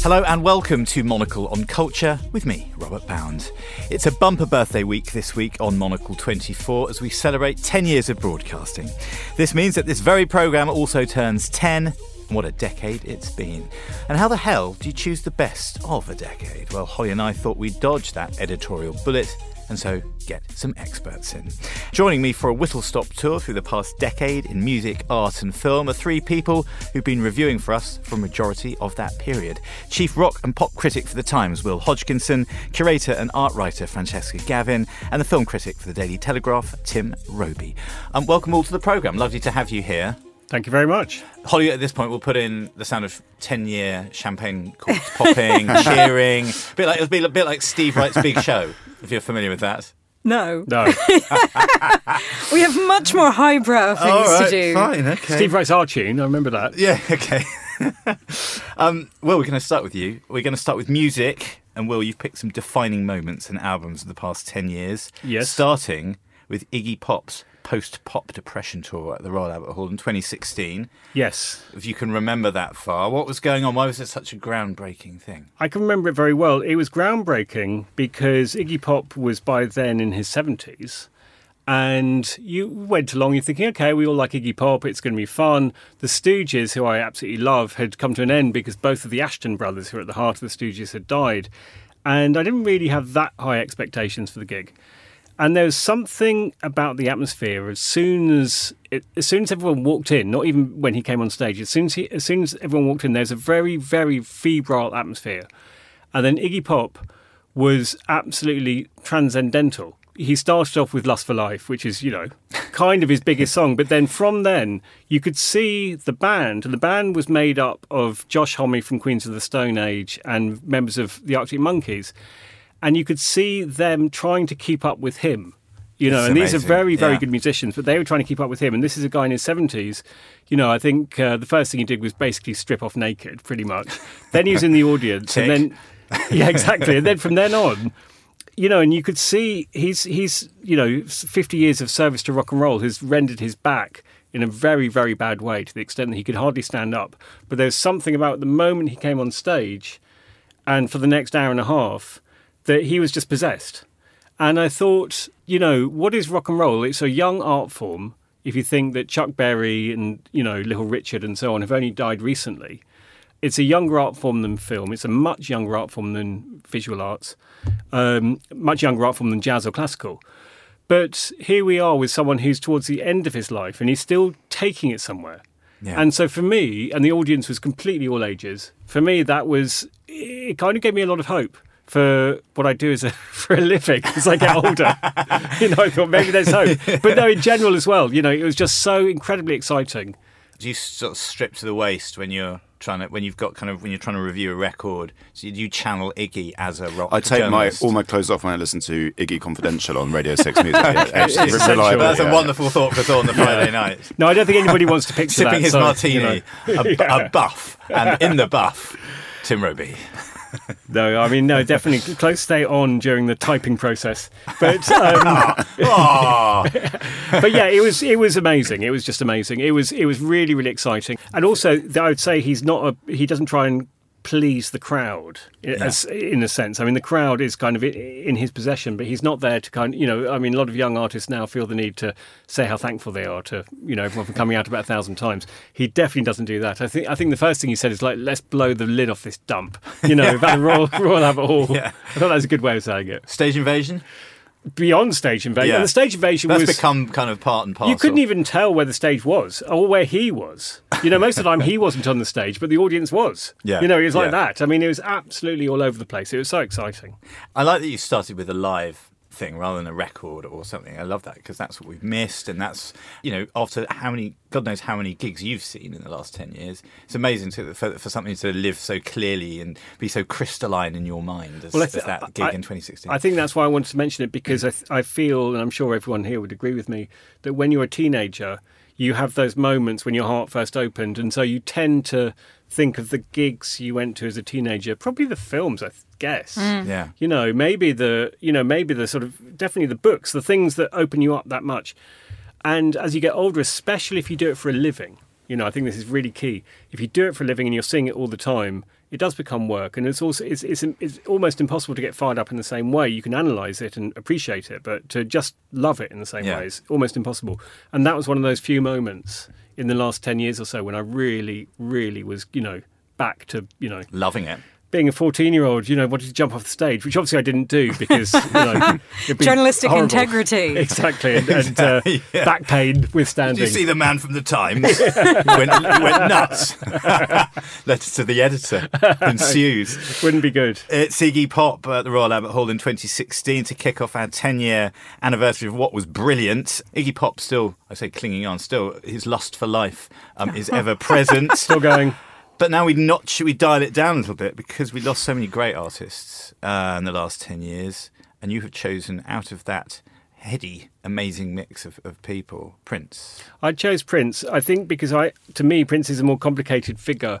Hello and welcome to Monocle on Culture with me, Robert Bound. It's a bumper birthday week this week on Monocle 24 as we celebrate 10 years of broadcasting. This means that this very programme also turns 10. What a decade it's been. And how the hell do you choose the best of a decade? Well, Holly and I thought we'd dodge that editorial bullet and so get some experts in. Joining me for a whistle stop tour through the past decade in music, art, and film are three people who've been reviewing for us for a majority of that period. Chief rock and pop critic for The Times, Will Hodgkinson, curator and art writer Francesca Gavin, and the film critic for The Daily Telegraph, Tim Robey. Um, welcome all to the programme. Lovely to have you here. Thank you very much. Holly, at this point, we'll put in the sound of 10 year champagne corks popping, cheering. A bit like, it'll be a bit like Steve Wright's Big Show, if you're familiar with that. No. No. we have much more highbrow things All right, to do. fine, okay. Steve Wright's our tune, I remember that. Yeah, okay. um, well, we're going to start with you. We're going to start with music. And Will, you've picked some defining moments and albums of the past 10 years. Yes. Starting with Iggy Pop's post pop depression tour at the Royal Albert Hall in 2016. Yes. If you can remember that far, what was going on? Why was it such a groundbreaking thing? I can remember it very well. It was groundbreaking because Iggy Pop was by then in his 70s. And you went along, you're thinking, okay, we all like Iggy Pop, it's going to be fun. The Stooges, who I absolutely love, had come to an end because both of the Asheton brothers, who are at the heart of the Stooges, had died. And I didn't really have that high expectations for the gig. And there was something about the atmosphere as soon as as soon as everyone walked in, not even when he came on stage, as soon as he, as soon as everyone walked in, there's a very very febrile atmosphere, and then Iggy Pop was absolutely transcendental. He started off with "Lust for Life," which is you know kind of his biggest song, but then from then you could see the band, and the band was made up of Josh Homme from Queens of the Stone Age and members of the Arctic Monkeys and you could see them trying to keep up with him. You know, It's and these are very, very yeah. good musicians, but they were trying to keep up with him. And this is a guy in his seventies. You know, I think uh, the first thing he did was basically strip off naked, pretty much. then he was in the audience, and then yeah, exactly. And then from then on, you know, and you could see he's he's you know fifty years of service to rock and roll has rendered his back in a very, very bad way to the extent that he could hardly stand up. But there's something about the moment he came on stage, and for the next hour and a half that he was just possessed. And I thought, you know, what is rock and roll? It's a young art form. If you think that Chuck Berry and, you know, Little Richard and so on have only died recently, it's a younger art form than film. It's a much younger art form than visual arts, um, much younger art form than jazz or classical. But here we are with someone who's towards the end of his life and he's still taking it somewhere. Yeah. And so for me, and the audience was completely all ages, for me, that was, it kind of gave me a lot of hope for what I do as a, for a living as I get older. you know, I thought maybe there's hope. But no, in general as well, you know, it was just so incredibly exciting. Do you sort of strip to the waist when you're trying to when you've got kind of when you're trying to review a record? So you, you channel Iggy as a rock. I take my all my clothes off when I listen to Iggy Confidential on Radio Six Music. Yeah, It's essential. reliable, That's a wonderful thought for Thor on the Friday night. No, I don't think anybody wants to picture Sipping that. his so, martini, you know. a, a buff, and in the buff, Tim Robey. No, I mean, no, definitely close stay on during the typing process. But um, Oh, but yeah, it was it was amazing. It was just amazing. It was it was really really exciting. And also, I would say he's not a he doesn't try and please the crowd i- as, in a sense. I mean, the crowd is kind of in his possession, but he's not there to kind of you know. I mean, a lot of young artists now feel the need to say how thankful they are to you know everyone for coming out about a thousand times. He definitely doesn't do that. I think I think the first thing he said is like, "Let's blow the lid off this dump." You know, about the Royal Royal Albert Hall. Yeah. I thought that was a good way of saying it. stage invasion. Beyond stage invasion, Yeah. the stage invasion That's was become kind of part and parcel. you couldn't even tell where the stage was or where he was. You know, most of the time he wasn't on the stage, but the audience was. Yeah, You know, it was like yeah. that. I mean, it was absolutely all over the place. It was so exciting. I like that you started with a live thing rather than a record or something. I love that because that's what we've missed, and that's you know after how many God knows how many gigs you've seen in the last ten years. It's amazing to, for, for something to live so clearly and be so crystalline in your mind as, Well, I as that gig I- in 2016. I think that's why I wanted to mention it because I, th- I feel, and I'm sure everyone here would agree with me, that when you're a teenager, you have those moments when your heart first opened, and so you tend to think of the gigs you went to as a teenager, probably the films, I guess. Mm. Yeah. You know, maybe the you know maybe the sort of definitely the books, the things that open you up that much. And as you get older, especially if you do it for a living, you know, I think this is really key. If you do it for a living and you're seeing it all the time, it does become work, and it's also it's it's, it's almost impossible to get fired up in the same way. You can analyze it and appreciate it, but to just love it in the same Yeah. way is almost impossible. And that was one of those few moments in the last ten years or so when I really, really was, you know, back to you know Loving it. Being a 14 year old, you know, wanted to jump off the stage, which obviously I didn't do because, you know, be Journalistic horrible. integrity. Exactly. And, and uh, Yeah. back pain Did withstanding. you see the man from the Times? he, went, he went nuts. Letter to the editor ensues. Wouldn't be good. It's Iggy Pop at the Royal Albert Hall in 2016 to kick off our 10 year anniversary of what was brilliant. Iggy Pop still, I say clinging on, still his lust for life um, is ever present. Still going. But now we notch, we dial it down a little bit because we lost so many great artists uh, in the last 10 years. And you have chosen out of that heady, amazing mix of, of people, Prince. I chose Prince, I think, because I, to me, Prince is a more complicated figure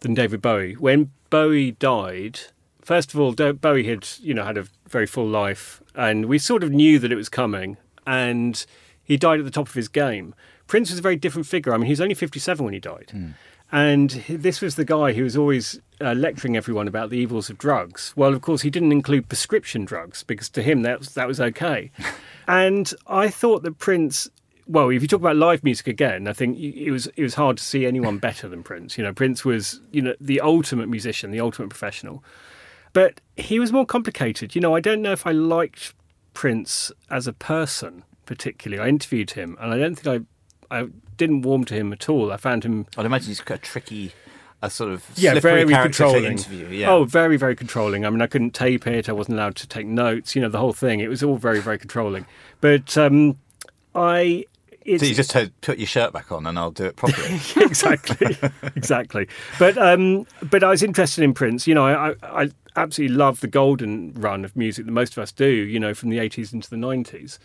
than David Bowie. When Bowie died, first of all, Bowie had, you know, had a very full life, and we sort of knew that it was coming, and he died at the top of his game. Prince was a very different figure. I mean, he was only 57 when he died. And this was the guy who was always uh, lecturing everyone about the evils of drugs. Well, of course, he didn't include prescription drugs because to him that was, that was okay. and I thought that Prince, well, if you talk about live music again, I think it was it was hard to see anyone better than Prince. You know, Prince was you know the ultimate musician, the ultimate professional. But he was more complicated. You know, I don't know if I liked Prince as a person particularly. I interviewed him, and I don't think I I didn't warm to him at all. I found him I'd imagine he's a tricky, a sort of yeah, slippery very controlling. interview. Yeah. Oh, very, very controlling. I mean, I couldn't tape it. I wasn't allowed to take notes. You know, the whole thing. It was all very, very controlling. But um, I. So you just put your shirt back on and I'll do it properly. exactly, exactly. But um, but I was interested in Prince. You know, I, I, absolutely love the golden run of music that most of us do. You know, from the eighties into the nineties.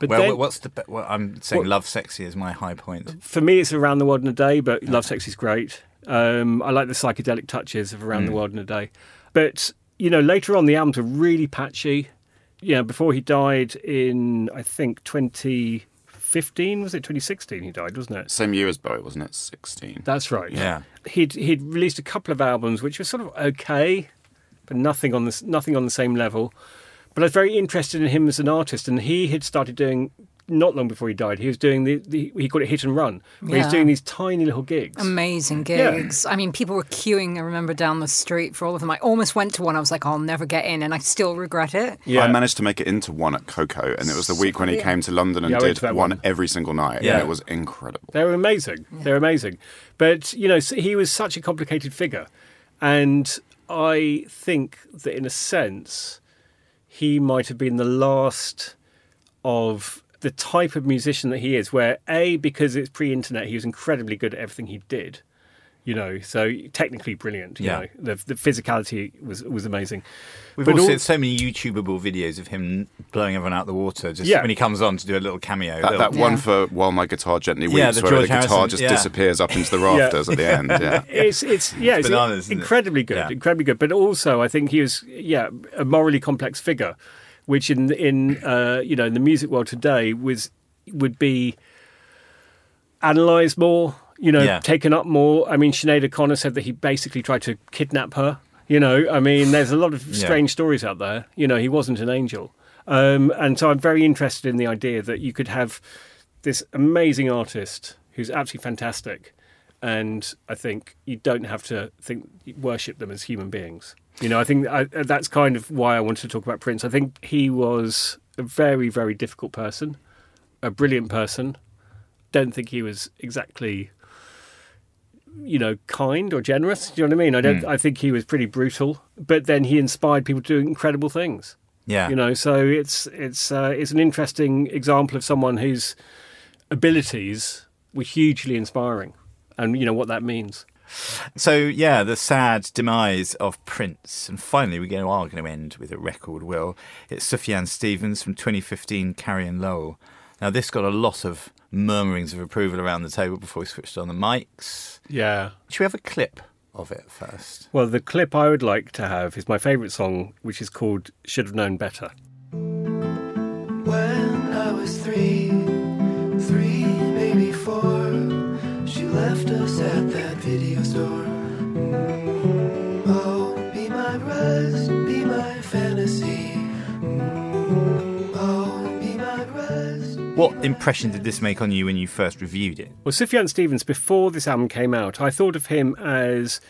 But well, then, what's the? Well, I'm saying What- "Lovesexy" is my high point. for me, it's around the world in a day. But Lovesexy is great. Um, I like the psychedelic touches of around the world in a day. But you know, later on, the albums were really patchy. You know, before he died in, I think 2015 was it 2016? He died, wasn't it? Same year as Bowie, wasn't it? 16. That's right. Yeah. He'd he'd released a couple of albums which were sort of okay, but nothing on this nothing on the same level. But I was very interested in him as an artist, and he had started doing not long before he died. He was doing the, the he called it hit and run. Where He was doing these tiny little gigs. Amazing Yeah. gigs. I mean, people were queuing, I remember, down the street for all of them. I almost went to one. I was like, I'll never get in, and I still regret it. yeah, I managed to make it into one at Koko, and it was the week when he Brilliant. came to London and Yeah, did one, one. every single night. Yeah. And it was incredible. They were amazing. They're amazing. But, you know, he was such a complicated figure. And I think that in a sense, he might have been the last of the type of musician that he is, where A, because it's pre internet, he was incredibly good at everything he did. You know, so technically brilliant. You Yeah. know, the, the physicality was was amazing. We've But also all- seen so many YouTubeable videos of him blowing everyone out the water. Just Yeah. when he comes on to do a little cameo. That, little- that one Yeah. for While My Guitar Gently Weeps, Yeah, the where George the guitar Harrison, just yeah. disappears up into the rafters at the end. Yeah. it's it's yeah, it's bananas, isn't it? incredibly good, Yeah. incredibly good. But also, I think he was yeah a morally complex figure, which in in uh, you know in the music world today was would be analysed more, you know, Yeah. taken up more. I mean, Sinead O'Connor said that he basically tried to kidnap her. You know, I mean, there's a lot of Yeah. strange stories out there. You know, he wasn't an angel, um, and so I'm very interested in the idea that you could have this amazing artist who's absolutely fantastic, and I think you don't have to think worship them as human beings. You know, I think I, that's kind of why I wanted to talk about Prince. I think he was a very, very difficult person, a brilliant person. Don't think he was exactly, you know, kind or generous. Do you know what I mean? I don't. I think he was pretty brutal, but then he inspired people to do incredible things yeah. you know so it's it's uh, it's an interesting example of someone whose abilities were hugely inspiring and you know what that means So yeah, the sad demise of Prince, and finally we are going to end with a record. Will it's Sufjan Stevens from 2015, Carrie and Lowell. Now this got a lot of murmurings of approval around the table before we switched on the mics. yeah Should we have a clip of it first? Well, the clip I would like to have is my favourite song, which is called Should Have Known Better. When I was three, three, maybe four, she left us at that video store. Mm, oh, be my rest, be my fantasy. Mm, oh, be my rest. What impression did this make on you when you first reviewed it? Well, Sufjan Stevens, before this album came out, I thought of him as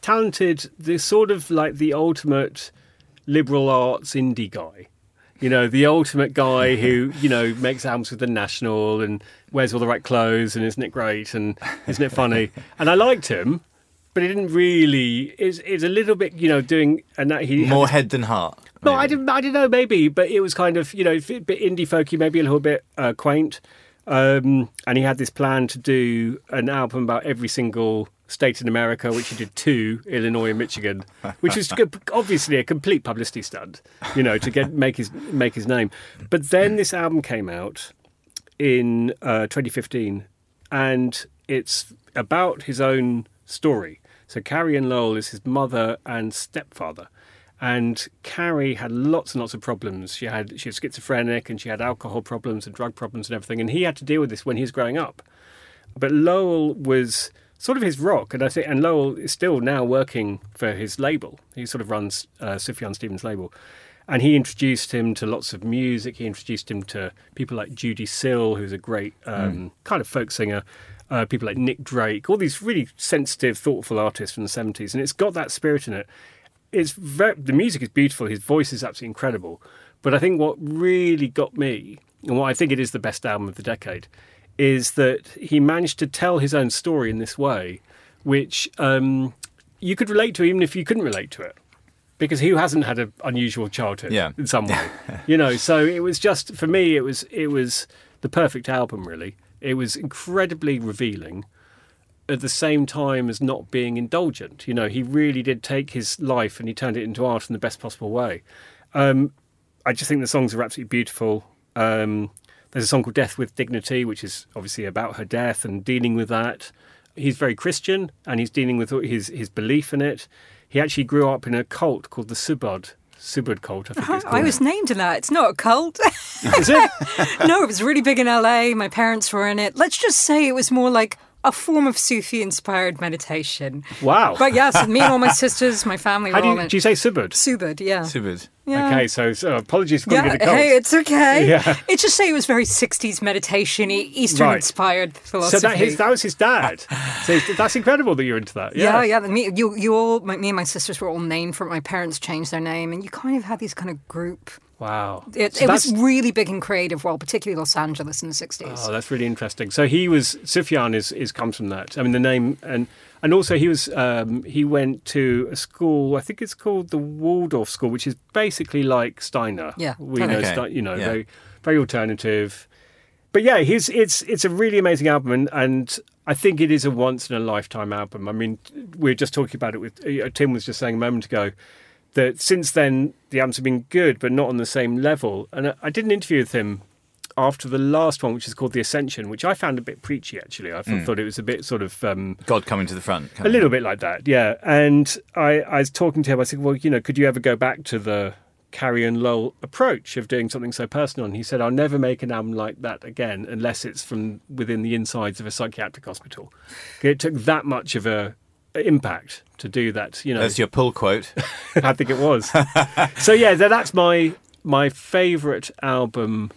talented, the sort of like the ultimate liberal arts indie guy. You know, the ultimate guy who, you know, makes albums with the National and wears all the right clothes and isn't it great and isn't it funny? and I liked him, but it didn't really. It's, it's a little bit, you know, doing. and that he More head than heart. no, I didn't. I don't know. Maybe, but it was kind of you know a bit indie folky, maybe a little bit uh, quaint. Um, and he had this plan to do an album about every single state in America, which he did two, Illinois and Michigan, which was obviously a complete publicity stunt, you know, to get make his make his name. But then this album came out in uh, 2015, and it's about his own story. So Carrie and Lowell is his mother and stepfather, and Carrie had lots and lots of problems. She had she was schizophrenic, and she had alcohol problems and drug problems and everything. And he had to deal with this when he was growing up. But Lowell was sort of his rock, and I think, and Lowell is still now working for his label. He sort of runs uh, Sufjan Stevens' label, and he introduced him to lots of music. He introduced him to people like Judee Sill, who's a great um, kind of folk singer. Uh, people like Nick Drake, all these really sensitive, thoughtful artists from the seventies, and it's got that spirit in it. It's very, the music is beautiful. His voice is absolutely incredible. But I think what really got me, and what I think it is the best album of the decade, is that he managed to tell his own story in this way, which um, you could relate to even if you couldn't relate to it. Because who hasn't had an unusual childhood Yeah. in some way, you know? So it was just for me, it was it was the perfect album. Really, it was incredibly revealing, at the same time as not being indulgent. You know, he really did take his life and he turned it into art in the best possible way. Um, I just think the songs are absolutely beautiful. Um, there's a song called Death with Dignity, which is obviously about her death and dealing with that. He's very Christian and he's dealing with his, his belief in it. He actually grew up in a cult called the Subud. Subud cult, I think it's uh-huh. called. I was named in that. It's not a cult. Is it? no, it was really big in LA. My parents were in it. Let's just say it was more like a form of Sufi inspired meditation. Wow. But yes, me and all my sisters, my family were How do all you, in. do you say Subud? Subud, yeah. Subud. yeah. Okay, so, so apologies for calling Yeah, it a cult. hey, it's okay. Yeah. It's just say it was very 60s meditation, Eastern Right. inspired so philosophy. that, his, that was his dad. so that's incredible that you're into that. yeah, yeah. Me, you, you all, my, me and my sisters were all named for it. My parents changed their name, and you kind of had these kind of group. Wow. It, So it was really big and creative, well, particularly Los Angeles in the 60s. Oh, that's really interesting. So he was Sufjan is, is comes from that. I mean, the name and and also he was um, he went to a school. I think it's called the Waldorf School, which is basically like Steiner. Yeah, we know Okay. Stein, you know Yeah. very very alternative. But yeah, he's it's it's a really amazing album, and, and I think it is a once in a lifetime album. I mean, we were just talking about it with uh, Tim was just saying a moment ago that since then the albums have been good, but not on the same level. And I, did an interview with him after the last one, which is called The Ascension, which I found a bit preachy actually. I thought, thought it was a bit sort of um, God coming to the front. a of little bit like that, yeah. And I, I was talking to him. I said, "Well, you know, could you ever go back to the Carrie and Lowell approach of doing something so personal?" And he said, "I'll never make an album like that again unless it's from within the insides of a psychiatric hospital. It took that much of a impact to do that. You know, That's your pull quote. I think it was. so yeah, that's my my favourite album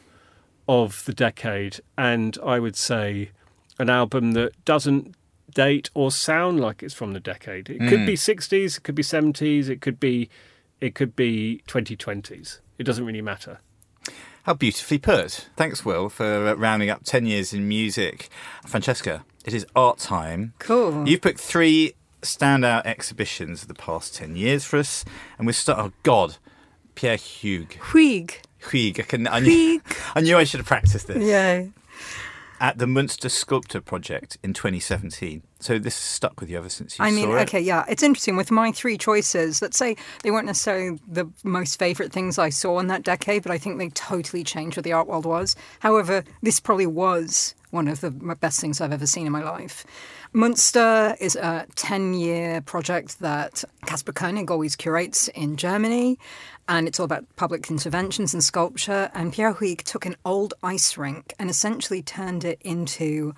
of the decade, and I would say an album that doesn't date or sound like it's from the decade. It could be sixties, it could be seventies, it could be it could be twenty twenties. It doesn't really matter. How beautifully put. Thanks, Will, for uh, rounding up 10 years in music. Francesca, it is art time. Cool. You've picked three standout exhibitions of the past 10 years for us. And we start, oh God, Pierre Hugues. Huig. Hugues. I, can, I, knew, I knew I should have practiced this. Yeah. At the Munster Sculpture Project in 2017. So this stuck with you ever since you I mean, okay, yeah, it's interesting. With my three choices, let's say they weren't necessarily the most favourite things I saw in that decade, but I think they totally changed what the art world was. However, this probably was one of the best things I've ever seen in my life. Munster is a 10 year project that Kasper König always curates in Germany, and it's all about public interventions and sculpture. And Pierre Huyghe took an old ice rink and essentially turned it into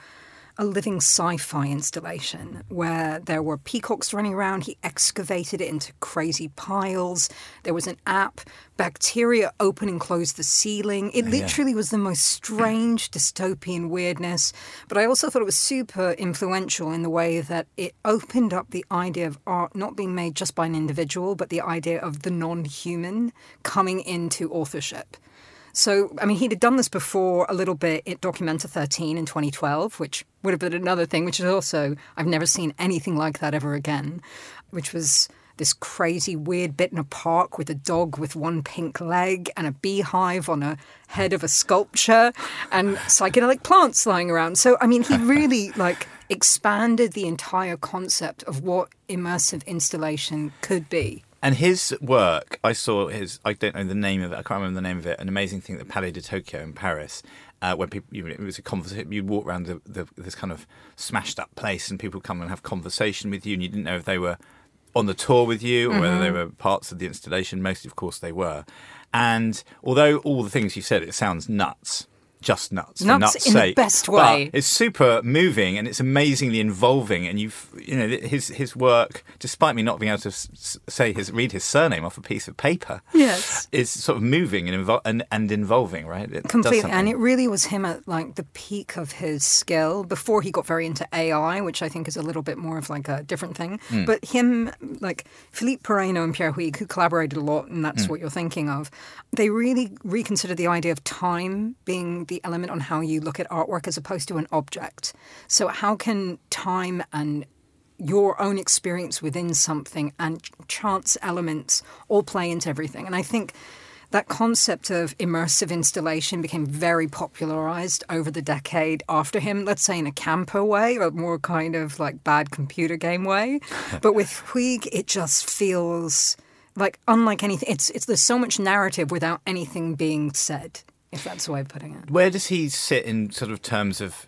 a living sci fi installation where there were peacocks running around. He excavated it into crazy piles. There was an app. Bacteria open and close the ceiling. It oh, literally was the most strange dystopian weirdness. But I also thought it was super influential in the way that it opened up the idea of art not being made just by an individual, but the idea of the non human coming into authorship. So, I mean, he'd done this before a little bit at Documenta 13 in 2012, which would have been another thing, which is also, I've never seen anything like that ever again, which was this crazy, weird bit in a park with a dog with one pink leg and a beehive on a head of a sculpture and psychedelic plants lying around. So, I mean, he really, like, expanded the entire concept of what immersive installation could be. And his work, I saw his. I don't know the name of it. I can't remember the name of it. An amazing thing, at the Palais de Tokyo in Paris, uh, where people. You know, it was a conversation. You'd walk around the, the, this kind of smashed up place, and people come and have conversation with you, and you didn't know if they were on the tour with you or whether they were parts of the installation. Most, of course, they were. And although all the things you said, it sounds nuts. Just nuts, Nuts nuts in the sake. best But way. it's super moving and it's amazingly involving. And you've, you know, his his work, despite me not being able to say his read his surname off a piece of paper, Yes. is sort of moving and invol- and, and involving, right? It does Completely. And it really was him at like the peak of his skill before he got very into AI, which I think is a little bit more of like a different thing. Hmm. But him, like Philippe Parreno and Pierre Huyghe, who collaborated a lot, and that's Hmm. what you're thinking of, they really reconsidered the idea of time being the element on how you look at artwork as opposed to an object. So, how can time and your own experience within something and chance elements all play into everything. And I think that concept of immersive installation became very popularized over the decade after him, let's say in a camper way, or more kind of like bad computer game way. but with Huyghe, it just feels like unlike anything. It's, it's there's so much narrative without anything being said, if that's the way of putting it. Where does he sit in sort of terms of?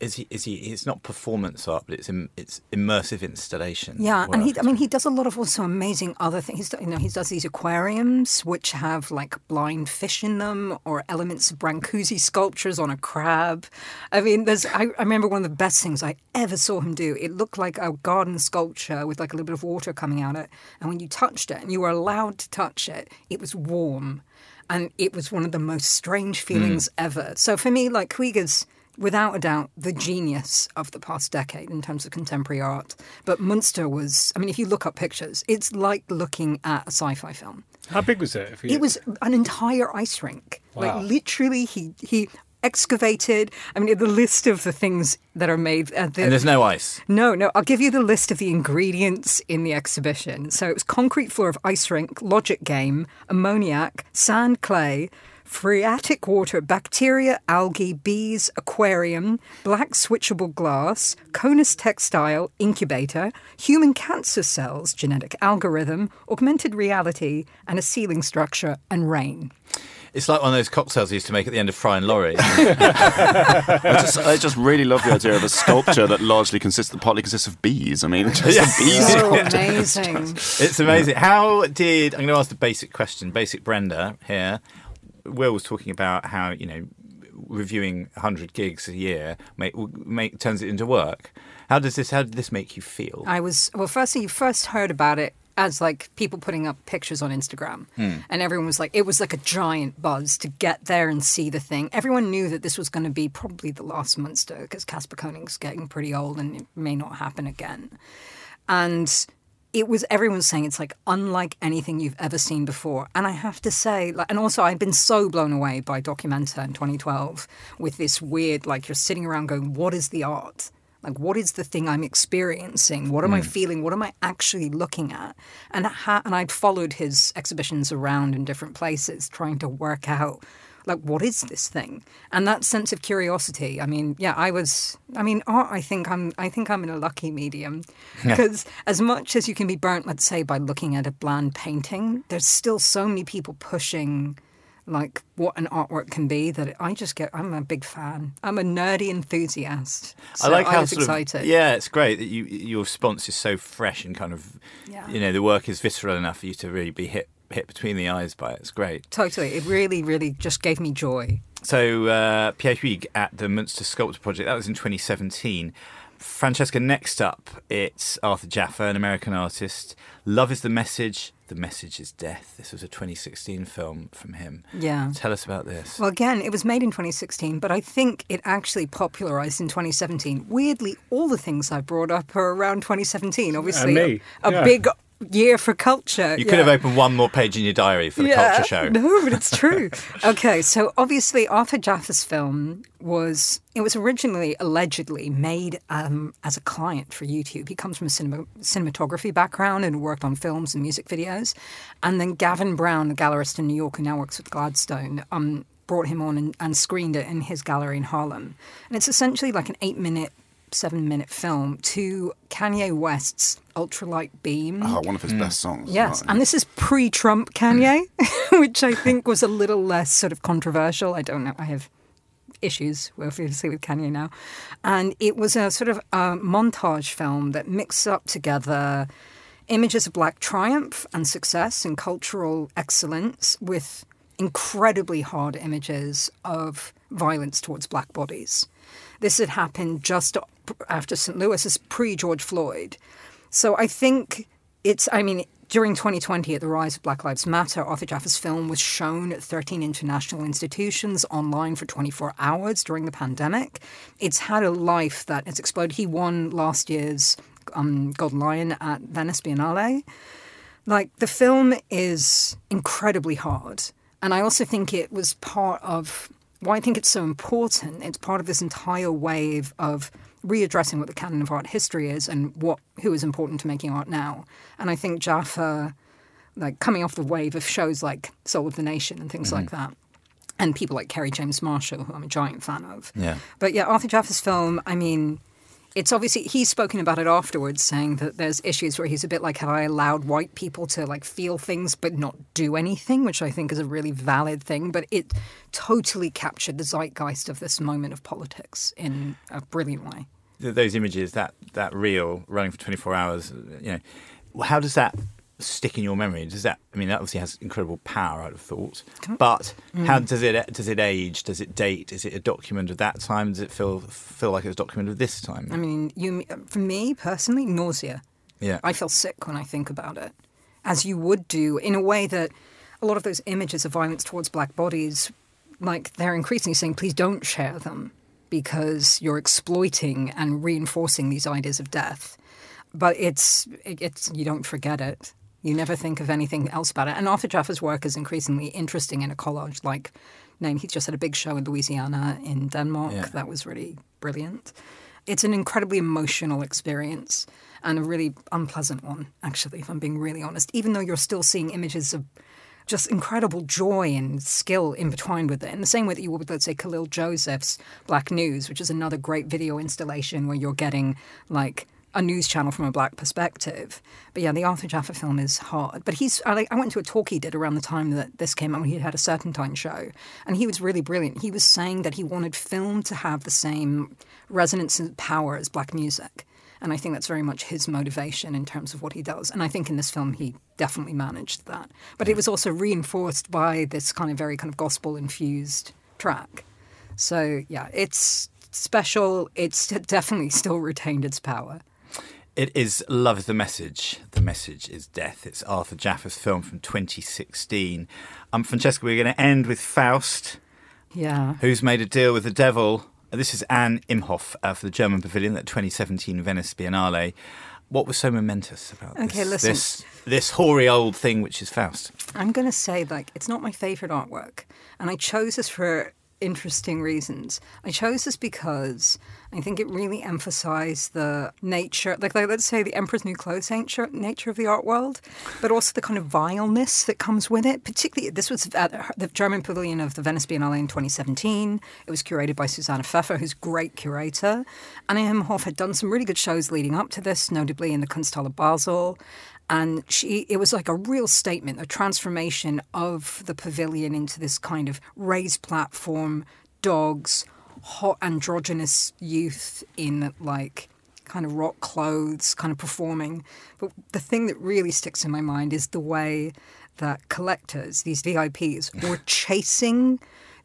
Is he? Is he? It's not performance art, but it's im, it's immersive installation. Yeah, and he. I mean, he does a lot of also amazing other things. He's, you know, he does these aquariums which have like blind fish in them, or elements of Brancusi sculptures on a crab. I mean, there's. I, I remember one of the best things I ever saw him do. It looked like a garden sculpture with like a little bit of water coming out of it, and when you touched it, and you were allowed to touch it, it was warm, and it was one of the most strange hmm. feelings ever. So for me, like Huyghe's without a doubt, the genius of the past decade in terms of contemporary art. But Munster was, I mean, if you look up pictures, it's like looking at a sci fi film. How big was it? If you- It was an entire ice rink. Wow. Like, literally, he, he excavated. I mean, the list of the things that are made. Uh, the, and there's no ice. no, no, I'll give you the list of the ingredients in the exhibition. So it was concrete floor of ice rink, logic game, ammoniac, sand clay, phreatic water, bacteria, algae, bees, aquarium, black switchable glass, conus textile, incubator, human cancer cells, genetic algorithm, augmented reality, and a ceiling structure, and rain. It's like one of those cocktails I used to make at the end of Fry and Laurie. I just, I just really love the idea of a sculpture that largely consists, partly consists of bees. I mean, just a bee So sculpture. amazing. It's amazing. How did I'm going to ask the basic question? Basic Brenda here. Will was talking about how you know reviewing 100 gigs a year make, make turns it into work. How does this? How did this make you feel? I was well. Firstly, you first heard about it as like people putting up pictures on Instagram, hmm. and everyone was like, it was like a giant buzz to get there and see the thing. Everyone knew that this was going to be probably the last Munster because Kasper König's getting pretty old and it may not happen again. And it was everyone saying it's like unlike anything you've ever seen before. And I have to say, like, and also I've been so blown away by Documenta in 2012 with this weird, like, you're sitting around going, what is the art? Like, what is the thing I'm experiencing? What am I mm. feeling? What am I actually looking at? And ha- and I'd followed his exhibitions around in different places, trying to work out like what is this thing and that sense of curiosity i mean yeah i was i mean art i think i'm i think i'm in a lucky medium because as much as you can be burnt let's say by looking at a bland painting there's still so many people pushing like what an artwork can be that I just get I'm a big fan. I'm a nerdy enthusiast. So I like how was sort excited. of yeah, it's great that you your response is so fresh and kind of Yeah. you know the work is visceral enough for you to really be hit hit between the eyes by it. It's great. Totally. It really, really just gave me joy. So uh, Pierre Huyghe at the Munster Sculpture Project that was in 2017. Francesca, next up, it's Arthur Jafa, an American artist. Love is the message. The message is death. This was a 2016 film from him. Yeah. Tell us about this. Well, again, it was made in 2016, but I think it actually popularized in 2017. Weirdly, all the things I brought up are around 2017. Obviously, me, a, a yeah. big year for culture. you could have opened one more page in your diary for the Yeah, culture show. No, but it's true. okay, so obviously Arthur Jafa's film was it was originally allegedly made um, as a client for YouTube. He comes from a cinema, cinematography background and worked on films and music videos. And then Gavin Brown, the gallerist in New York who now works with Gladstone, um, brought him on and, and screened it in his gallery in Harlem. And it's essentially like an eight minute, seven minute film to Kanye West's Ultralight Beam. Oh, one of his hmm. best songs. Yes, Right. and this is pre-Trump Kanye, which I think was a little less sort of controversial. I don't know. I have issues, obviously, with Kanye now, and it was a sort of a montage film that mixed up together images of black triumph and success and cultural excellence with incredibly hard images of violence towards black bodies. This had happened just after St. Louis, is pre George Floyd. So I think it's, I mean, during 2020, at the rise of Black Lives Matter, Arthur Jafa's film was shown at 13 international institutions online for 24 hours during the pandemic. It's had a life that has exploded. He won last year's um, Golden Lion at Venice Biennale. Like, the film is incredibly hard. And I also think it was part of why I think it's so important. It's part of this entire wave of readdressing what the canon of art history is and what who is important to making art now. And I think Jafa, like coming off the wave of shows like Soul of the Nation and things like mm-hmm. that, and people like Kerry James Marshall, who I'm a giant fan of. Yeah. But yeah, Arthur Jafa's film, I mean, it's obviously he's spoken about it afterwards, saying that there's issues where he's a bit like, have I allowed white people to like feel things but not do anything, which I think is a really valid thing. But it totally captured the zeitgeist of this moment of politics in a brilliant way. Those images, that that reel running for 24 hours, you know, how does that stick in your memory? Does that? I mean, that obviously has incredible power. I'd have thought, but mm. how does it does it age? Does it date? Is it a document of that time? Does it feel feel like it's a document of this time? I mean, you for me personally, nausea. yeah, I feel sick when I think about it, as you would do in a way that a lot of those images of violence towards black bodies, like they're increasingly saying, please don't share them because you're exploiting and reinforcing these ideas of death. But it's it's you don't forget it. You never think of anything else about it. And Arthur Jafa's work is increasingly interesting in a collage like name. He just had a big show in Louisiana, in Denmark. Yeah. That was really brilliant. It's an incredibly emotional experience and a really unpleasant one, actually, if I'm being really honest. Even though you're still seeing images of just incredible joy and skill intertwined with it. In the same way that you would with, let's say, Kahlil Joseph's Black News, which is another great video installation where you're getting like a news channel from a black perspective. But yeah, the Arthur Jafa film is hard. But he's, I, I went to a talk he did around the time that this came out when he had a Serpentine show. And he was really brilliant. He was saying that he wanted film to have the same resonance and power as black music. And I think that's very much his motivation in terms of what he does. And I think in this film, he definitely managed that. But it was also reinforced by this kind of very kind of gospel infused track. So yeah, it's special. It's definitely still retained its power. It is Love is the Message. The Message is Death. It's Arthur Jafa's film from 2016. Um, Francesca, we're going to end with Faust, Yeah. who's made a deal with the devil. This is Anne Imhof uh, for the German Pavilion at 2017 Venice Biennale. What was so momentous about Okay, this, listen. this this hoary old thing which is Faust? I'm going to say, like, it's not my favorite artwork. And I chose this for interesting reasons. I chose this because I think it really emphasized the nature, like, like let's say the Emperor's New Clothes nature, nature of the art world, but also the kind of vileness that comes with it. Particularly, this was at the German Pavilion of the Venice Biennale in 2017. It was curated by Susanna Pfeffer, who's a great curator. Anna Imhof had done some really good shows leading up to this, notably in the Kunsthalle Basel. And she it was like a real statement, a transformation of the pavilion into this kind of raised platform, dogs, hot androgynous youth in like kind of rock clothes, kind of performing. But the thing that really sticks in my mind is the way that collectors, these VIPs, were chasing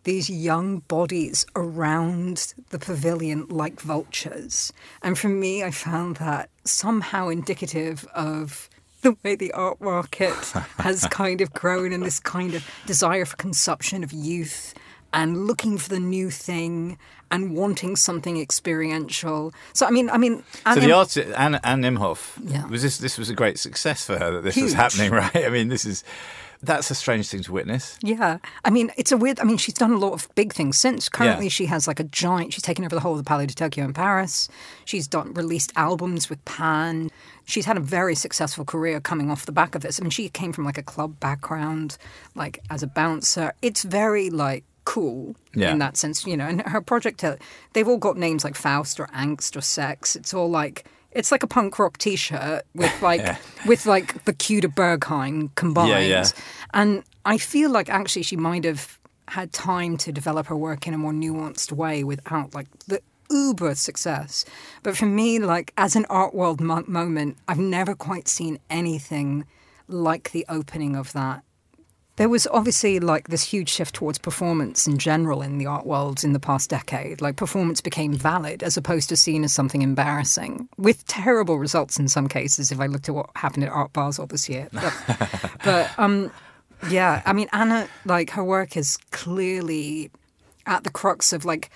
these young bodies around the pavilion like vultures. And for me, I found that somehow indicative of the way the art market has kind of grown and this kind of desire for consumption of youth and looking for the new thing and wanting something experiential. So I mean, I mean, So the Im- artist Anne, Anne Imhof Yeah. was this. This was a great success for her that this was happening, right? I mean, this is that's a strange thing to witness. Yeah, I mean, it's a weird. I mean, she's done a lot of big things since. Currently, Yeah. she has like a giant. She's taken over the whole of the Palais de Tokyo in Paris. She's done released albums with Pan. She's had a very successful career coming off the back of this. I mean, she came from like a club background, like as a bouncer. It's very like cool Yeah. in that sense, you know. And her project, uh, they've all got names like Faust or Angst or Sex. It's all like. It's like a punk rock T-shirt with like Yeah. with like the cue to Berghain combined. Yeah, yeah. And I feel like actually she might have had time to develop her work in a more nuanced way without like the uber success. But for me, like as an art world mo- moment, I've never quite seen anything like the opening of that. There was obviously like this huge shift towards performance in general in the art world in the past decade. Like performance became valid as opposed to seen as something embarrassing, with terrible results in some cases. If I looked at what happened at Art Basel this year, but, but um, yeah, I mean Anna, like her work is clearly at the crux of like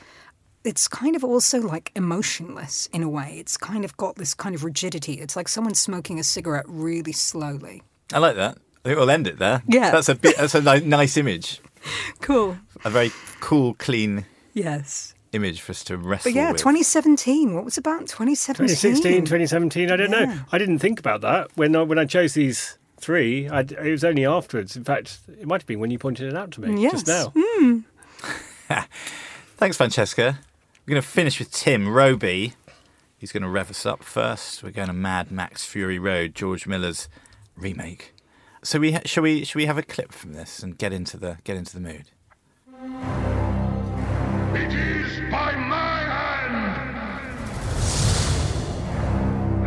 it's kind of also like emotionless in a way. It's kind of got this kind of rigidity. It's like someone smoking a cigarette really slowly. I like that. I think we'll end it there. Yeah. that's a bit, that's a nice image. Cool. A very cool, clean Yes. image for us to wrestle But yeah, with. 2017. What was about 2017? 2016, 2017. I don't Yeah. know. I didn't think about that when I, when I chose these three. I, it was only afterwards. In fact, it might have been when you pointed it out to me Yes. just now. Mm. Thanks, Francesca. We're going to finish with Tim Robey. He's going to rev us up first. We're going to Mad Max Fury Road, George Miller's remake. So we ha- shall we shall we have a clip from this and get into the get into the mood? It is by my hand.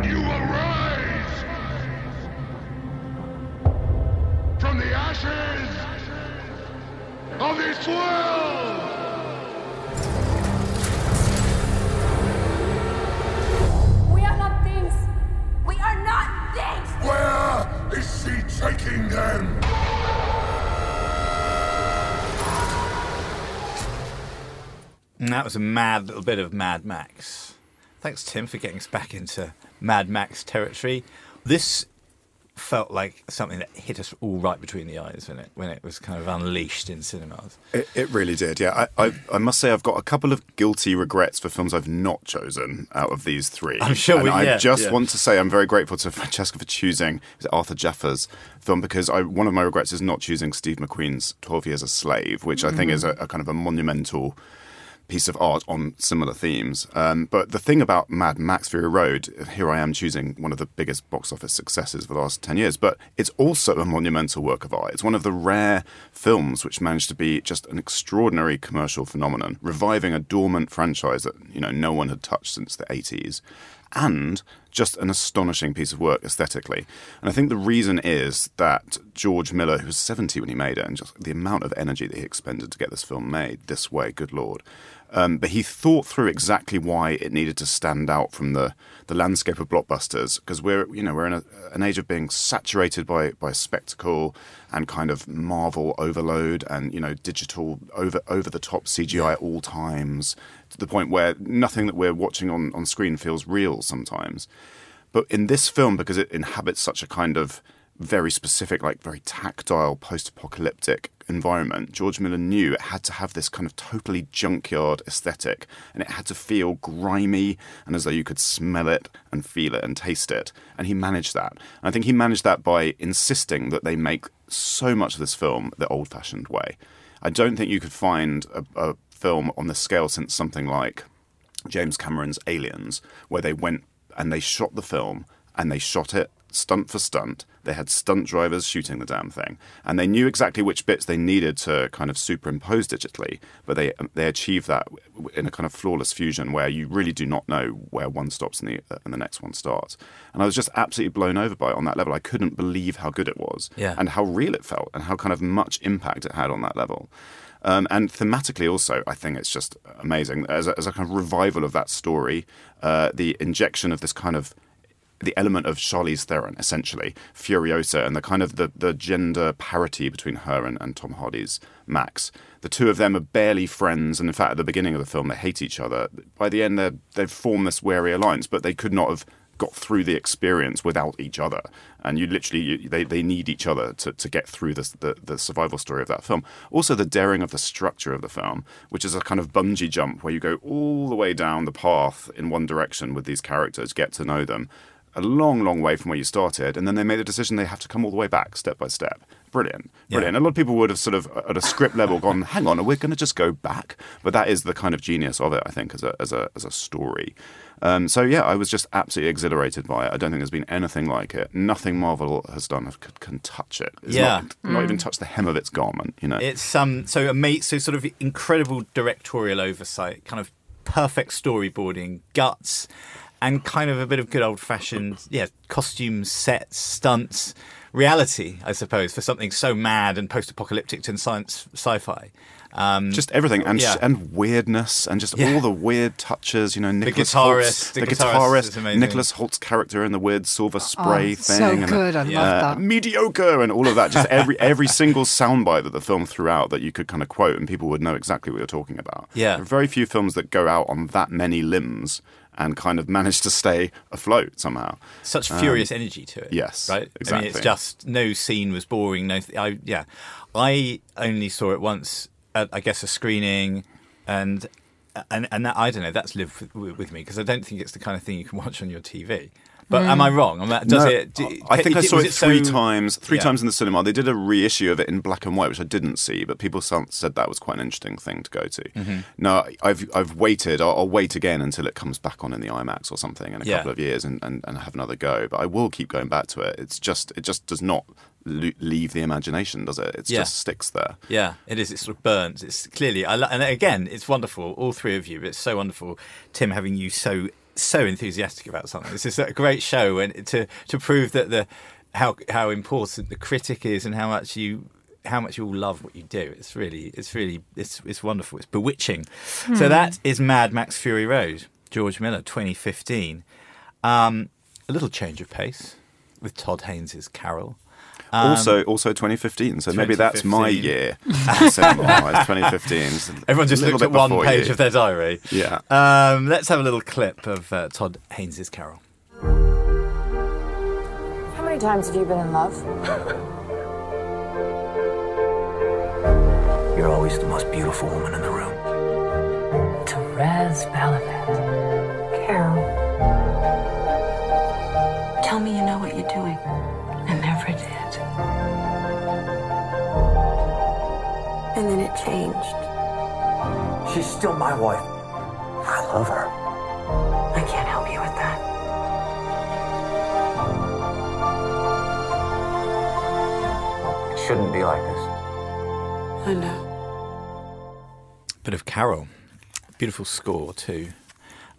You arise from the ashes of this world. We are not things. We are not things. Where is she taking them? And that was a mad little bit of Mad Max. Thanks, Tim, for getting us back into Mad Max territory. This felt like something that hit us all right between the eyes when it when it was kind of unleashed in cinemas. It, it really did, yeah. I, I, I must say, I've got a couple of guilty regrets for films I've not chosen out of these three. I'm sure And we- I yeah, just yeah. want to say I'm very grateful to Francesca for choosing Arthur Jafa's film because I, one of my regrets is not choosing Steve McQueen's 12 Years a Slave, which I think mm. is a, a kind of a monumental piece of art on similar themes. Um, but the thing about Mad Max Fury Road, here I am choosing one of the biggest box office successes of the last 10 years, but it's also a monumental work of art. It's one of the rare films which managed to be just an extraordinary commercial phenomenon, reviving a dormant franchise that, you know, no one had touched since the 80s. And just an astonishing piece of work aesthetically. And I think the reason is that George Miller, who was 70 when he made it, and just the amount of energy that he expended to get this film made this way, good lord. Um, but he thought through exactly why it needed to stand out from the, the landscape of blockbusters because we're you know we're in a, an age of being saturated by by spectacle and kind of Marvel overload and you know digital over over the top CGI at all times to the point where nothing that we're watching on on screen feels real sometimes. But in this film, because it inhabits such a kind of very specific, like very tactile, post apocalyptic environment, George Miller knew it had to have this kind of totally junkyard aesthetic and it had to feel grimy and as though you could smell it and feel it and taste it. And he managed that. And I think he managed that by insisting that they make so much of this film the old fashioned way. I don't think you could find a, a film on the scale since something like James Cameron's Aliens, where they went and they shot the film and they shot it stunt for stunt. They had stunt drivers shooting the damn thing, and they knew exactly which bits they needed to kind of superimpose digitally. But they they achieved that in a kind of flawless fusion where you really do not know where one stops and the and the next one starts. And I was just absolutely blown over by it on that level. I couldn't believe how good it was, Yeah. and how real it felt, and how kind of much impact it had on that level. Um, and thematically, also, I think it's just amazing as a, as a kind of revival of that story. Uh, the injection of this kind of the element of Charlize Theron, essentially Furiosa, and the kind of the, the gender parity between her and, and Tom Hardy's Max. The two of them are barely friends, and in fact, at the beginning of the film, they hate each other. By the end, they've formed this wary alliance, but they could not have got through the experience without each other. And you literally, you, they, they need each other to, to get through the, the survival story of that film. Also, the daring of the structure of the film, which is a kind of bungee jump where you go all the way down the path in one direction with these characters, get to know them. A long, long way from where you started, and then they made a decision they have to come all the way back, step by step. Brilliant, brilliant. A lot of people would have sort of, at a script level, gone, "Hang on, we're we going to just go back?" But that is the kind of genius of it, I think, as a as a as a story. Um, so yeah, I was just absolutely exhilarated by it. I don't think there's been anything like it. Nothing Marvel has done can, can touch it. It's Yeah. not, not even touch the hem of its garment. You know, It's um so ama- so sort of incredible directorial oversight, kind of perfect storyboarding, guts, and kind of a bit of good old fashioned yeah costumes, sets, stunts, reality, I suppose, for something so mad and post apocalyptic and science sci-fi. Um, just everything and Yeah. and weirdness and just Yeah. all the weird touches. You know, Nicholas guitarist- Hoult's, the the guitarist guitarist. Nicholas Hoult's character and the weird silver spray Oh, thing. so and the- good. I Yeah. love uh, that. mediocre and all of that. Just every every single soundbite that the film threw out that you could kind of quote and people would know exactly what you're talking about. Yeah. There are very few films that go out on that many limbs and kind of managed to stay afloat somehow. such furious energy to it. Um, yes, right. Exactly. I mean, it's just no scene was boring. No, th- I yeah, I only saw it once at I guess a screening, and and and that, I don't know. That's lived with, with me because I don't think it's the kind of thing you can watch on your TV. But am I wrong? Am I- Does No, it? do- I think I saw it three so- times. Three Yeah. times in the cinema. They did a reissue of it in black and white, which I didn't see, but people said that was quite an interesting thing to go to. Mm-hmm. No, I've I've waited. I'll, I'll wait again until it comes back on in the IMAX or something in a Yeah. couple of years and, and, and have another go. But I will keep going back to it. It's just it just does not lo- leave the imagination, does it? It Yeah. just sticks there. Yeah, it is. It sort of burns. It's clearly, I, lo- and again, it's wonderful. All three of you. It's so wonderful, Tim, having you so so enthusiastic about something. This is a great show, and to to prove that the how how important the critic is, and how much you how much you all love what you do. It's really, it's really, it's it's wonderful. It's bewitching. So that is Mad Max Fury Road, George Miller, 2015. Um, a little change of pace with Todd Haynes' Carol. Also, also 2015. So maybe that's my 2015. year. cinema, it's 2015. It's a Everyone just little looked bit at one page you. of their diary. Yeah. Um, let's have a little clip of uh, Todd Haynes' Carol. How many times have you been in love? You're always the most beautiful woman in the room. Therese Belivet. Carol. And then it changed. She's still my wife. I love her. I can't help you with that. It shouldn't be like this. I know. Bit of Carol, beautiful score too.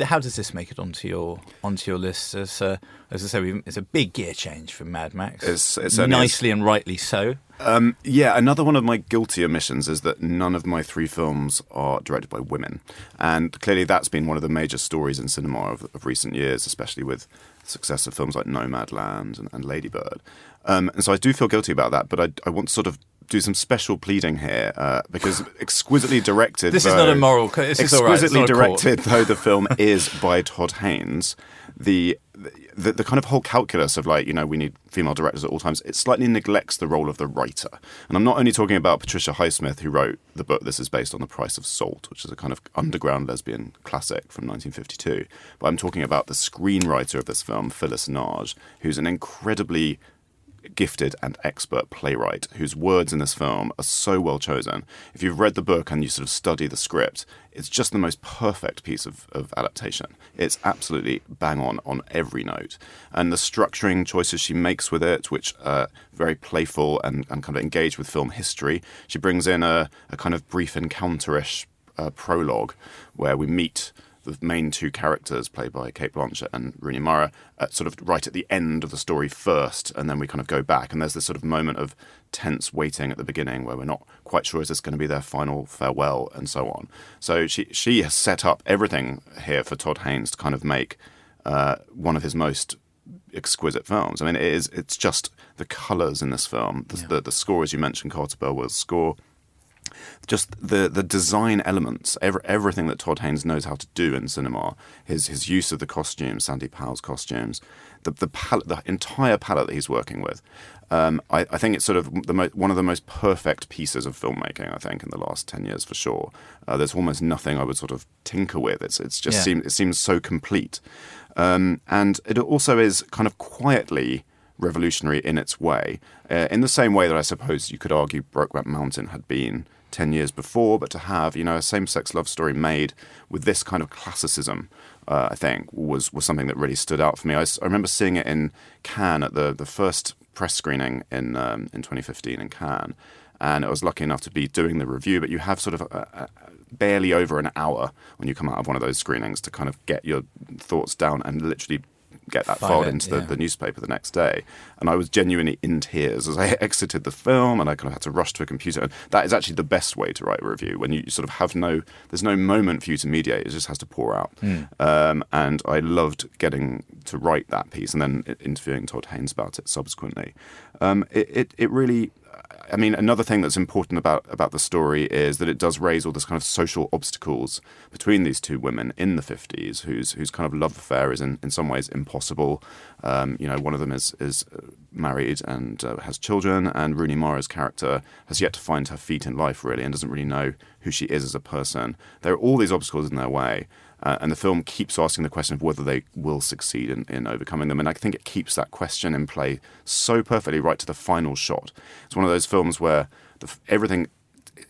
How does this make it onto your onto your list? As, uh, as I say, we- it's a big gear change from Mad Max. It's- it certainly is. nicely and rightly so. Um, yeah, another one of my guilty omissions is that none of my three films are directed by women. And clearly that's been one of the major stories in cinema of, of recent years, especially with success of films like Nomadland and, and Ladybird. Um, and so I do feel guilty about that, but I, I want to sort of do some special pleading here uh, because exquisitely directed. This is not a moral co- this is all right, it's Exquisitely directed though the film is by Todd Haynes, the, the the kind of whole calculus of like you know we need female directors at all times it slightly neglects the role of the writer. And I'm not only talking about Patricia Highsmith who wrote the book. This is based on The Price of Salt, which is a kind of underground lesbian classic from 1952. But I'm talking about the screenwriter of this film, Phyllis Nagy, who's an incredibly gifted and expert playwright whose words in this film are so well chosen. If you've read the book and you sort of study the script, it's just the most perfect piece of, of adaptation. It's absolutely bang on on every note. And the structuring choices she makes with it, which are very playful and, and kind of engaged with film history. She brings in a, a kind of brief encounterish uh, prologue where we meet the main two characters, played by Cate Blanchett and Rooney Mara, at sort of right at the end of the story first, and then we kind of go back. And there's this sort of moment of tense waiting at the beginning where we're not quite sure is this going to be their final farewell and so on. So she she has set up everything here for Todd Haynes to kind of make uh, one of his most exquisite films. I mean, it is it's just the colours in this film, the, the, the score as you mentioned, Carter Burwell's score just the the design elements, every, everything that Todd Haynes knows how to do in cinema, his his use of the costumes, Sandy Powell's costumes, the the palette, the entire palette that he's working with. Um, I, I, think it's sort of the mo- one of the most perfect pieces of filmmaking. I think in the last ten years for sure. Uh, there's almost nothing I would sort of tinker with. It's it's just Yeah. seems it seems so complete, um, and it also is kind of quietly revolutionary in its way, uh, in the same way that I suppose you could argue Brokeback Mountain had been 10 years before, but to have, you know, a same sex love story made with this kind of classicism, uh, I think, was, was something that really stood out for me. I remember seeing it in Cannes at the, the first press screening in, um, in 2015 in Cannes. And I was lucky enough to be doing the review, but you have sort of a, a, barely over an hour when you come out of one of those screenings to kind of get your thoughts down and literally get that File filed it, into the, yeah. the newspaper the next day. And I was genuinely in tears as I exited the film and I kind of had to rush to a computer. And that is actually the best way to write a review when you sort of have no, there's no moment for you to mediate. It just has to pour out. Um, and I loved getting to write that piece and then interviewing Todd Haynes about it subsequently. Um, it, it, it really, I mean, another thing that's important about about the story is that it does raise all this kind of social obstacles between these two women in the fifties, whose whose kind of love affair is in, in some ways impossible. Um, you know, one of them is is uh, married and uh, has children, and Rooney Mara's character has yet to find her feet in life really, and doesn't really know who she is as a person. There are all these obstacles in their way. Uh, and the film keeps asking the question of whether they will succeed in, in overcoming them. And I think it keeps that question in play so perfectly right to the final shot. It's one of those films where the, everything,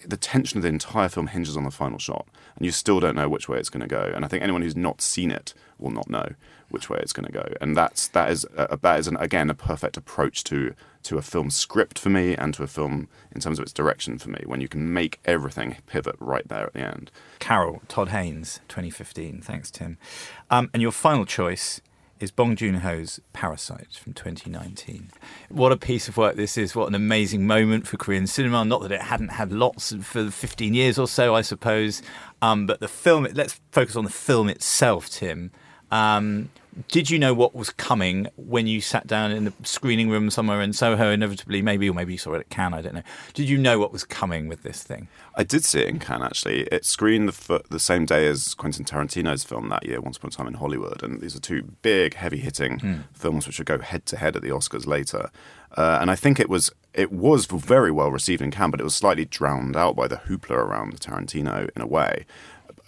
the tension of the entire film hinges on the final shot. And you still don't know which way it's going to go. And I think anyone who's not seen it will not know which way it's going to go. And that's, that is, a, that is an, again, a perfect approach to, to a film script for me and to a film in terms of its direction for me, when you can make everything pivot right there at the end. Carol, Todd Haynes, 2015. Thanks, Tim. Um, and your final choice is Bong Joon Ho's Parasite from 2019. What a piece of work this is. What an amazing moment for Korean cinema. Not that it hadn't had lots for 15 years or so, I suppose. Um, but the film, let's focus on the film itself, Tim. Um, did you know what was coming when you sat down in the screening room somewhere in Soho, inevitably, maybe, or maybe you saw it at Cannes, I don't know. Did you know what was coming with this thing? I did see it in Cannes actually. It screened the, f- the same day as Quentin Tarantino's film that year, Once Upon a Time in Hollywood, and these are two big, heavy-hitting films which would go head-to-head at the Oscars later. Uh, and I think it was it was very well received in Cannes, but it was slightly drowned out by the hoopla around Tarantino in a way.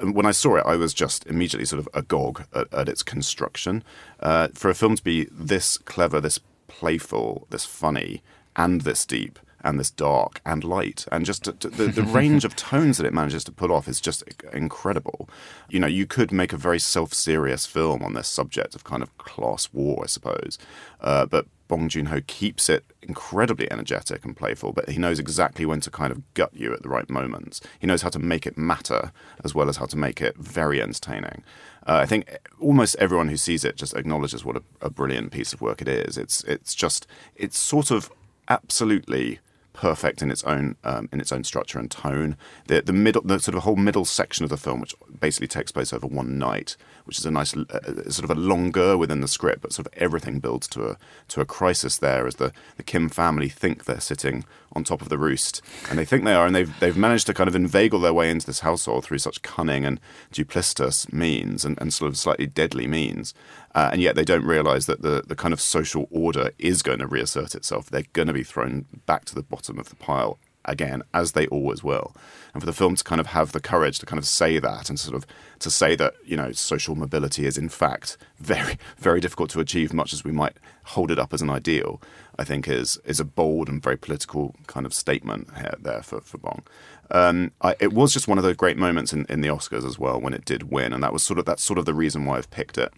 When I saw it, I was just immediately sort of agog at, at its construction. Uh, for a film to be this clever, this playful, this funny, and this deep, and this dark and light, and just to, to- the, the range of tones that it manages to pull off is just incredible. You know, you could make a very self-serious film on this subject of kind of class war, I suppose, uh, but Bong Joon-ho keeps it incredibly energetic and playful, but he knows exactly when to kind of gut you at the right moments. He knows how to make it matter as well as how to make it very entertaining. Uh, I think almost everyone who sees it just acknowledges what a, a brilliant piece of work it is. It's it's just it's sort of absolutely perfect in its own um, in its own structure and tone. The the middle, the sort of whole middle section of the film, which basically takes place over one night, which is a nice uh, uh, sort of a longer within the script, but sort of everything builds to a to a crisis there as the the Kim family think they're sitting on top of the roost, and they think they are, and they've they've managed to kind of inveigle their way into this household through such cunning and duplicitous means and, and sort of slightly deadly means. Uh, and yet they don't realize that the, the kind of social order is going to reassert itself. They're going to be thrown back to the bottom of the pile again, as they always will. And for the film to kind of have the courage to kind of say that and sort of to say that, you know, social mobility is in fact very, very difficult to achieve, much as we might hold it up as an ideal, I think is is a bold and very political kind of statement here, there for, for Bong. Um, I, it was just one of those great moments in, in the Oscars as well when it did win, and that was sort of that's sort of the reason why I've picked it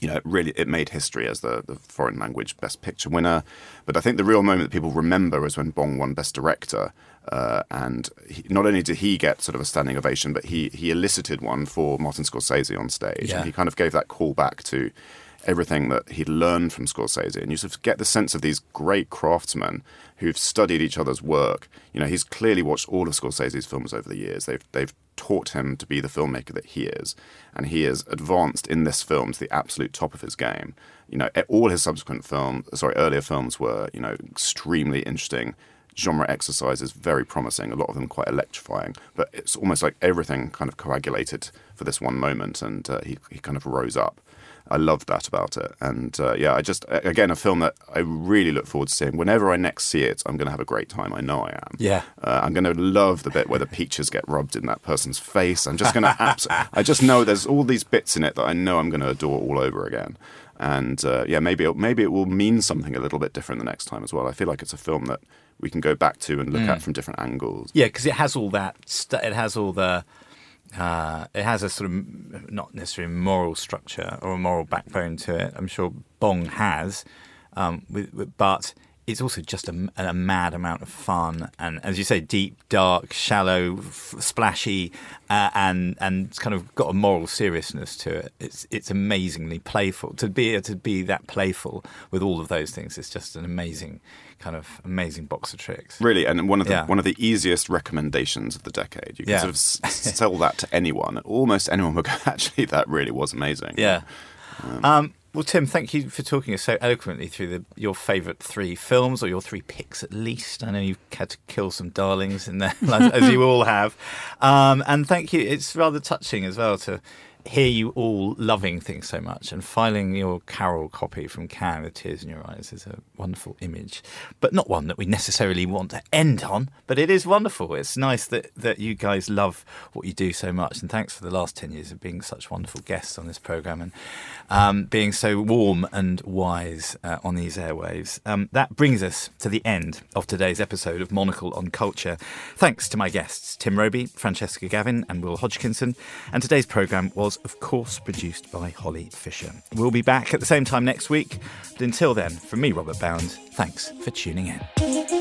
you know, it really it made history as the, the foreign language best picture winner. But I think the real moment that people remember is when Bong won best director. Uh, and he, not only did he get sort of a standing ovation, but he he elicited one for Martin Scorsese on stage, Yeah. and he kind of gave that call back to everything that he'd learned from Scorsese. And you sort of get the sense of these great craftsmen who've studied each other's work. You know, he's clearly watched all of Scorsese's films over the years. They've they've taught him to be the filmmaker that he is, and he has advanced in this film to the absolute top of his game. You know, all his subsequent films, sorry, earlier films were you know extremely interesting. Genre exercises very promising. A lot of them quite electrifying, but it's almost like everything kind of coagulated for this one moment, and uh, he he kind of rose up. I love that about it, and uh, yeah, I just again a film that I really look forward to seeing. Whenever I next see it, I'm going to have a great time. I know I am. Yeah. uh, I'm going to love the bit where the peaches get rubbed in that person's face. I'm just going to. Abs- I just know there's all these bits in it that I know I'm going to adore all over again. And uh, yeah, maybe it, maybe it will mean something a little bit different the next time as well. I feel like it's a film that we can go back to and look at from different angles. Yeah, because it has all that. St- it has all the. Uh, it has a sort of not necessarily moral structure or a moral backbone to it. I'm sure Bong has, um, with, with, but it's also just a, a mad amount of fun and, as you say, deep, dark, shallow, f- splashy, uh, and and it's kind of got a moral seriousness to it. It's it's amazingly playful to be to be that playful with all of those things. It's just an amazing kind of amazing box of tricks. Really, and one of the Yeah. one of the easiest recommendations of the decade. You can Yeah. sort of s- sell that to anyone. Almost anyone would go, actually, that really was amazing. Yeah. Um, well, Tim, thank you for talking us so eloquently through the, your favourite three films, or your three picks at least. I know you've had to kill some darlings in there, as you all have. Um, and thank you. It's rather touching as well to hear you all loving things so much and filing your Carol copy from Cannes with tears in your eyes is a wonderful image, but not one that we necessarily want to end on. But it is wonderful. It's nice that, that you guys love what you do so much. And thanks for the last 10 years of being such wonderful guests on this programme and um, being so warm and wise uh, on these airwaves. Um, that brings us to the end of today's episode of Monocle on Culture. Thanks to my guests, Tim Robey, Francesca Gavin, and Will Hodgkinson. And today's programme was, of course, produced by Holly Fisher. We'll be back at the same time next week. But until then, from me, Robert Bound, thanks for tuning in.